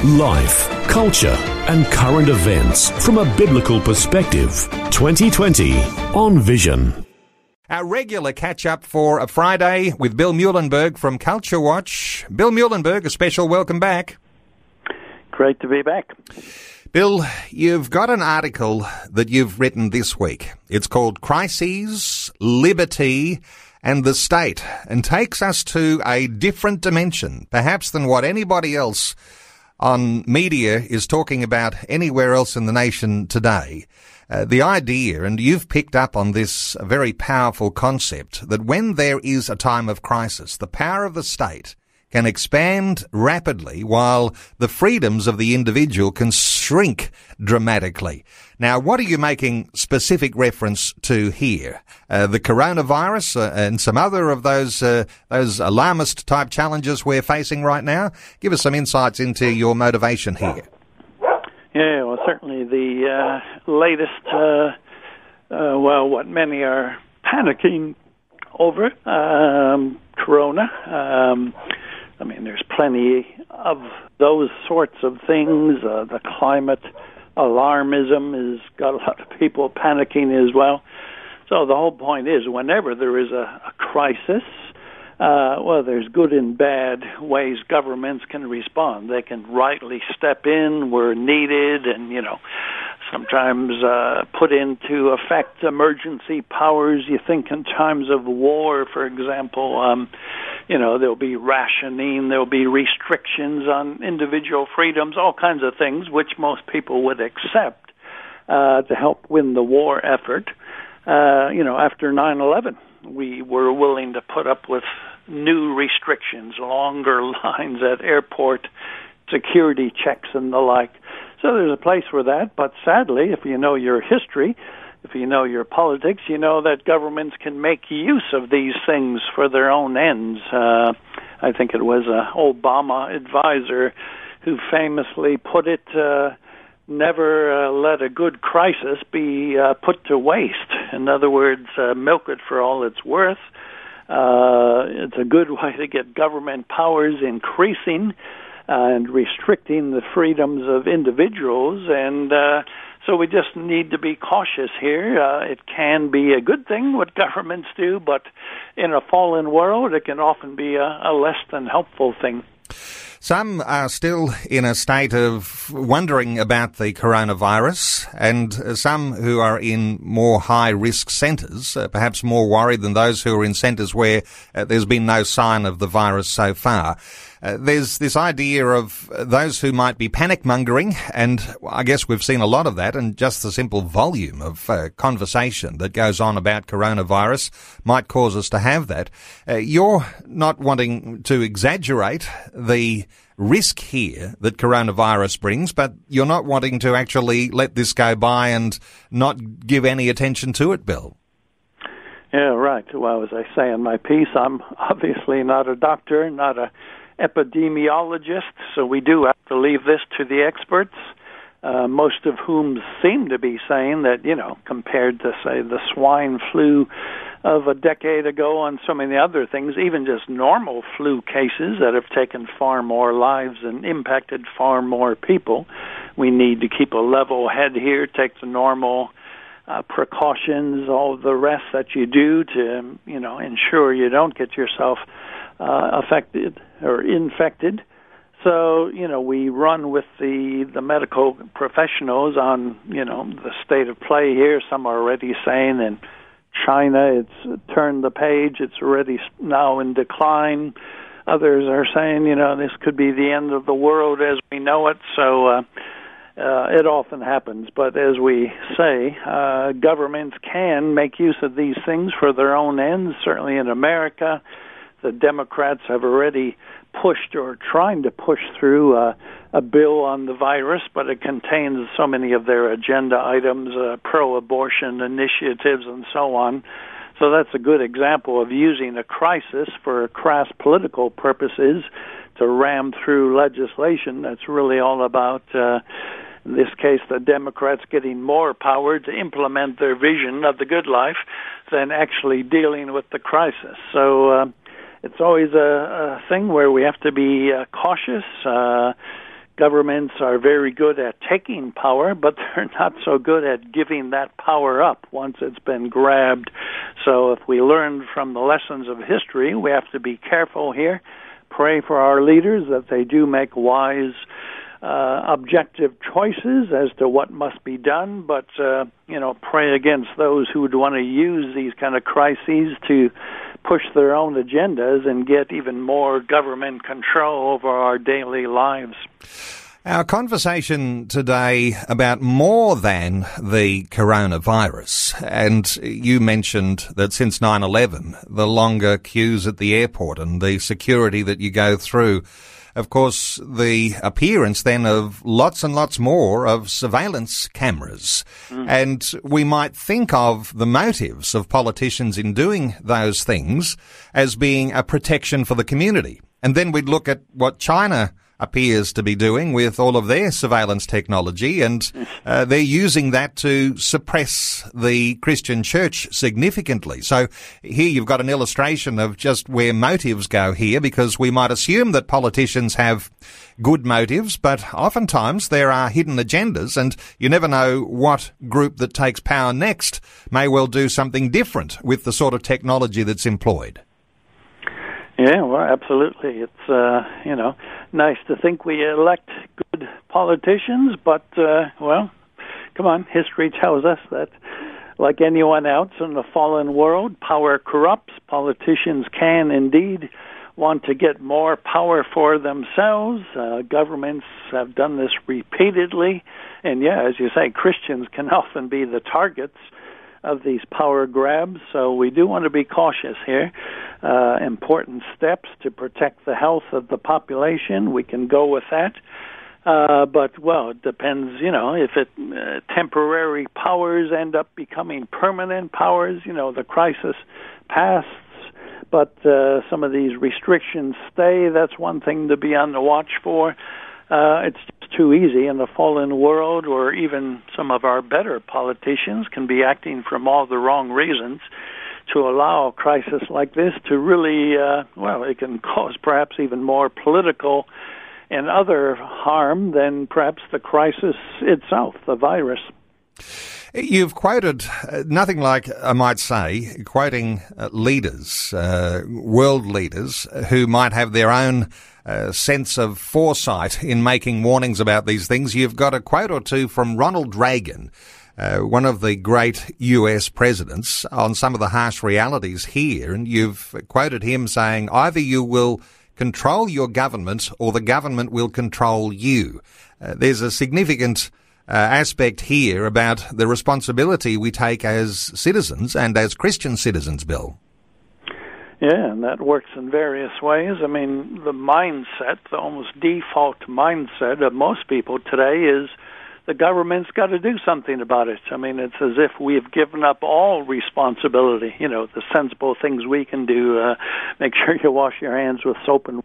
Life, culture, and current events from a biblical perspective. 2020 on Vision. Our regular catch up for a Friday with Bill Muehlenberg from Culture Watch. Bill Muehlenberg, a special welcome back. Great to be back. Bill, you've got an article that you've written this week. It's called Crises, Liberty, and the State, and takes us to a different dimension, perhaps than what anybody else on media is talking about anywhere else in the nation today. Uh, the idea, and you've picked up on this very powerful concept, that when there is a time of crisis, the power of the state can expand rapidly while the freedoms of the individual can shrink dramatically. Now, what are you making specific reference to here? Uh, the coronavirus uh, and some other of those uh, those alarmist type challenges we're facing right now. Give us some insights into your motivation here. Yeah, well, certainly the uh, latest, uh, uh, well, what many are panicking over, um, Corona. Um, I mean, there's plenty of those sorts of things. Uh, the climate alarmism has got a lot of people panicking as well. So the whole point is, whenever there is a, a crisis, uh, well, there's good and bad ways governments can respond. They can rightly step in where needed, and you know, sometimes uh, put into effect emergency powers. You think in times of war, for example, um, you know, there'll be rationing, there'll be restrictions on individual freedoms, all kinds of things which most people would accept uh, to help win the war effort. Uh, you know, after 9/11, we were willing to put up with new restrictions, longer lines at airport, security checks, and the like. So there's a place for that, but sadly, if you know your history, if you know your politics, you know that governments can make use of these things for their own ends. Uh, I think it was a Obama advisor who famously put it. Uh, never uh, let a good crisis be uh, put to waste. In other words, uh, milk it for all it's worth. Uh, it's a good way to get government powers increasing and restricting the freedoms of individuals and uh, so we just need to be cautious here. Uh, it can be a good thing what governments do, but in a fallen world, it can often be a, a less than helpful thing. Some are still in a state of wondering about the coronavirus, and some who are in more high risk centres, uh, perhaps more worried than those who are in centres where uh, there's been no sign of the virus so far. Uh, there's this idea of those who might be panic mongering, and I guess we've seen a lot of that, and just the simple volume of uh, conversation that goes on about coronavirus might cause us to have that. Uh, you're not wanting to exaggerate the risk here that coronavirus brings, but you're not wanting to actually let this go by and not give any attention to it, Bill. Yeah, right. Well, as I say in my piece, I'm obviously not a doctor, not a epidemiologist, so we do have to leave this to the experts, uh, most of whom seem to be saying that, you know, compared to, say, the swine flu of a decade ago on so many other things, even just normal flu cases that have taken far more lives and impacted far more people, we need to keep a level head here, take the normal uh, precautions, all the rest that you do to, you know, ensure you don't get yourself uh, affected or infected. So you know we run with the the medical professionals on you know the state of play here. Some are already saying in China it's turned the page. It's already now in decline. Others are saying you know this could be the end of the world as we know it. So. Uh, uh, it often happens, but as we say, uh, governments can make use of these things for their own ends. Certainly in America, the Democrats have already pushed or trying to push through uh, a bill on the virus, but it contains so many of their agenda items, uh, pro-abortion initiatives, and so on. So that's a good example of using a crisis for crass political purposes to ram through legislation that's really all about. Uh, in this case, the Democrats getting more power to implement their vision of the good life than actually dealing with the crisis. So uh, it's always a, a thing where we have to be uh, cautious. Uh, governments are very good at taking power, but they're not so good at giving that power up once it's been grabbed. So if we learn from the lessons of history, we have to be careful here. Pray for our leaders that they do make wise uh, objective choices as to what must be done, but uh, you know, pray against those who would want to use these kind of crises to push their own agendas and get even more government control over our daily lives. Our conversation today about more than the coronavirus. And you mentioned that since 9-11, the longer queues at the airport and the security that you go through of course, the appearance then of lots and lots more of surveillance cameras. Mm. And we might think of the motives of politicians in doing those things as being a protection for the community. And then we'd look at what China appears to be doing with all of their surveillance technology, and uh, they're using that to suppress the Christian church significantly. So here you've got an illustration of just where motives go here, because we might assume that politicians have good motives, but oftentimes there are hidden agendas, and you never know what group that takes power next may well do something different with the sort of technology that's employed. Yeah, well, absolutely. It's uh, you know nice to think we elect good politicians, but uh, well, come on, history tells us that, like anyone else in the fallen world, power corrupts. Politicians can indeed want to get more power for themselves. Uh, governments have done this repeatedly, and yeah, as you say, Christians can often be the targets of these power grabs. So we do want to be cautious here. Uh, important steps to protect the health of the population. We can go with that. Uh, but well, it depends. You know, if it uh, temporary powers end up becoming permanent powers, you know, the crisis passes, but uh, some of these restrictions stay. That's one thing to be on the watch for. Uh, it's too easy in the fallen world, or even some of our better politicians can be acting from all the wrong reasons to allow a crisis like this to really, uh, well, it can cause perhaps even more political and other harm than perhaps the crisis itself, the virus. You've quoted uh, nothing like, I might say, quoting uh, leaders, uh, world leaders, who might have their own uh, sense of foresight in making warnings about these things. You've got a quote or two from Ronald Reagan. Uh, one of the great US presidents on some of the harsh realities here, and you've quoted him saying, either you will control your government or the government will control you. Uh, there's a significant uh, aspect here about the responsibility we take as citizens and as Christian citizens, Bill. Yeah, and that works in various ways. I mean, the mindset, the almost default mindset of most people today is the government's got to do something about it. I mean, it's as if we've given up all responsibility. You know, the sensible things we can do. Uh, make sure you wash your hands with soap and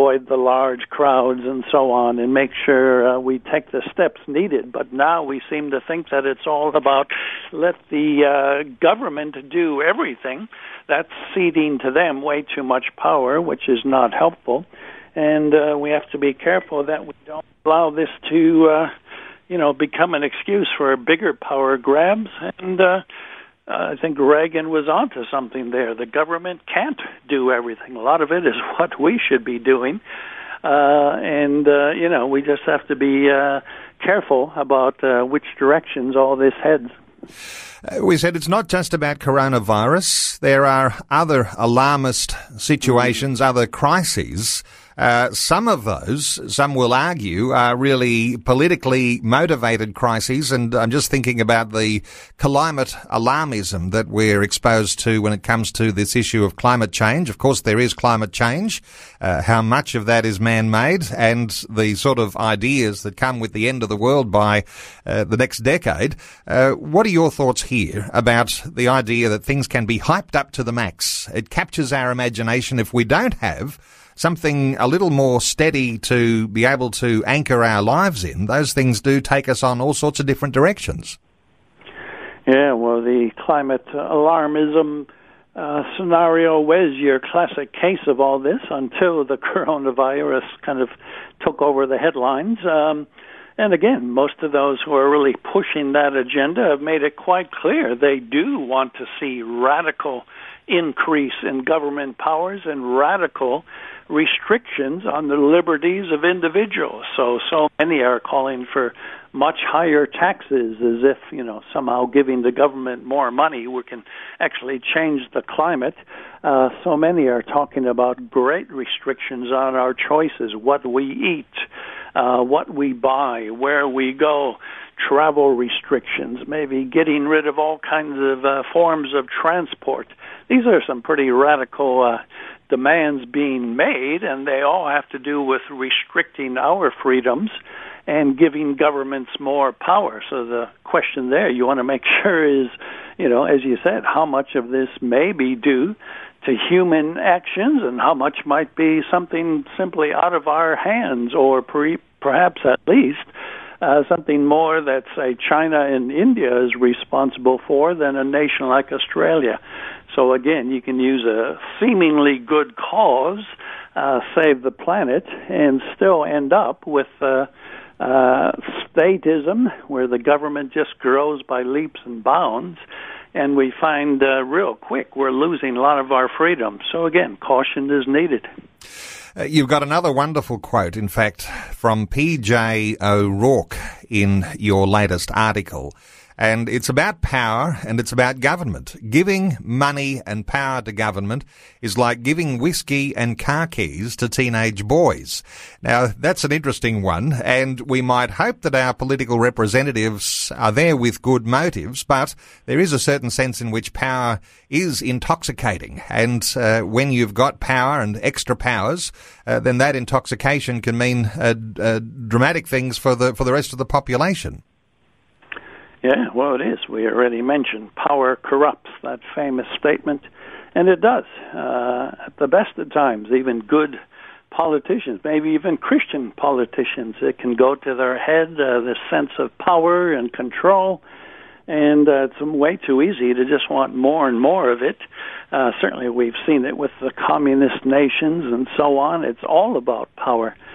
avoid the large crowds and so on and make sure uh, we take the steps needed. But now we seem to think that it's all about let the uh, government do everything. That's ceding to them way too much power, which is not helpful. And uh, we have to be careful that we don't allow this to, uh, you know, become an excuse for bigger power grabs and uh, I think Reagan was onto something there. The government can't do everything. A lot of it is what we should be doing. Uh, and, uh, you know, we just have to be uh, careful about uh, which directions all this heads. Uh, we said it's not just about coronavirus. There are other alarmist situations, other crises Uh, some of those, some will argue, are really politically motivated crises. And I'm just thinking about the climate alarmism that we're exposed to when it comes to this issue of climate change. Of course, there is climate change. Uh, how much of that is man-made and the sort of ideas that come with the end of the world by uh, the next decade. Uh, what are your thoughts here about the idea that things can be hyped up to the max? It captures our imagination if we don't have something a little more steady to be able to anchor our lives in, those things do take us on all sorts of different directions. Yeah, well, the climate alarmism uh, scenario was your classic case of all this until the coronavirus kind of took over the headlines. Um, and again, most of those who are really pushing that agenda have made it quite clear they do want to see radical increase in government powers and radical restrictions on the liberties of individuals. So, so many are calling for much higher taxes as if, you know, somehow giving the government more money we can actually change the climate. Uh, so many are talking about great restrictions on our choices, what we eat, uh, what we buy, where we go, travel restrictions, maybe getting rid of all kinds of uh, forms of transport. These are some pretty radical uh, demands being made, and they all have to do with restricting our freedoms and giving governments more power. So the question there you want to make sure is, you know, as you said, how much of this may be due to human actions and how much might be something simply out of our hands or pre- perhaps at least uh, something more that, say, China and India is responsible for than a nation like Australia. So again, you can use a seemingly good cause, uh, save the planet, and still end up with uh, uh, statism, where the government just grows by leaps and bounds, and we find uh, real quick we're losing a lot of our freedom. So again, caution is needed. Uh, you've got another wonderful quote, in fact, from P.J. O'Rourke in your latest article. And it's about power and it's about government. Giving money and power to government is like giving whiskey and car keys to teenage boys. Now, that's an interesting one, and we might hope that our political representatives are there with good motives, but there is a certain sense in which power is intoxicating. And uh, when you've got power and extra powers, uh, then that intoxication can mean uh, uh dramatic things for the for the rest of the population. Yeah, well, it is. We already mentioned power corrupts, that famous statement, and it does. Uh, at the best of times, even good politicians, maybe even Christian politicians, it can go to their head, uh, this sense of power and control, and uh, it's way too easy to just want more and more of it. Uh, certainly, we've seen it with the communist nations and so on. It's all about power. Uh,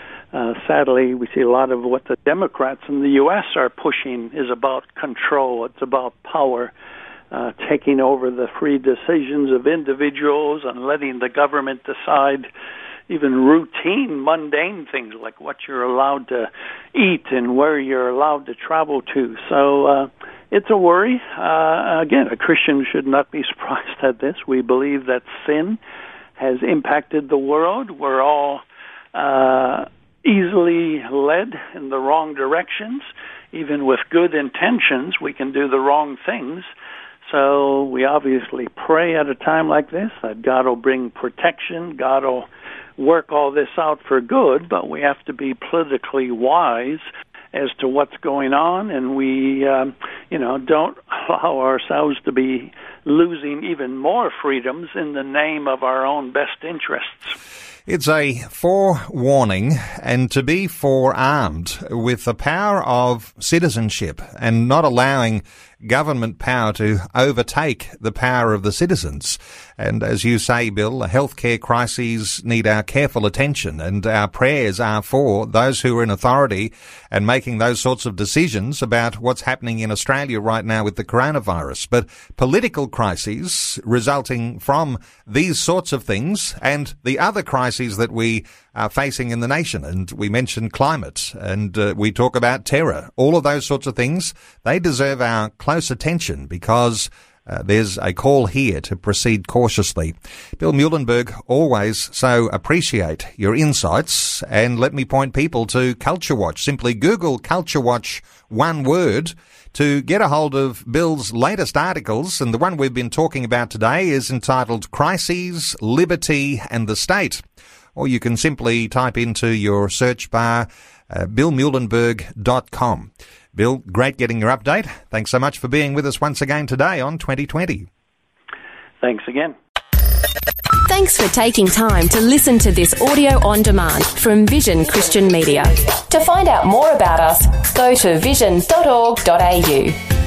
sadly, we see a lot of what the Democrats in the U.S. are pushing is about control. It's about power, uh, taking over the free decisions of individuals and letting the government decide even routine, mundane things like what you're allowed to eat and where you're allowed to travel to. So uh, it's a worry. Uh, again, a Christian should not be surprised at this. We believe that sin has impacted the world. We're all uh, easily led in the wrong directions. Even with good intentions, we can do the wrong things. So we obviously pray at a time like this that God will bring protection, God will work all this out for good, but we have to be politically wise as to what's going on, and we, um, you know, don't allow ourselves to be losing even more freedoms in the name of our own best interests. It's a forewarning and to be forearmed with the power of citizenship and not allowing government power to overtake the power of the citizens. And as you say, Bill, healthcare crises need our careful attention and our prayers are for those who are in authority and making those sorts of decisions about what's happening in Australia right now with the coronavirus. But political crises resulting from these sorts of things and the other crises that we are facing in the nation. And we mentioned climate and uh, we talk about terror. All of those sorts of things, they deserve our close attention because uh, there's a call here to proceed cautiously. Bill Muehlenberg, always so appreciate your insights and let me point people to Culture Watch. Simply Google Culture Watch one word to get a hold of Bill's latest articles. And the one we've been talking about today is entitled Crises, Liberty and the State. Or you can simply type into your search bar uh, billmuehlenberg.com. Bill, great getting your update. Thanks so much for being with us once again today on 2020. Thanks again. Thanks for taking time to listen to this audio on demand from Vision Christian Media. To find out more about us, go to vision.org.au.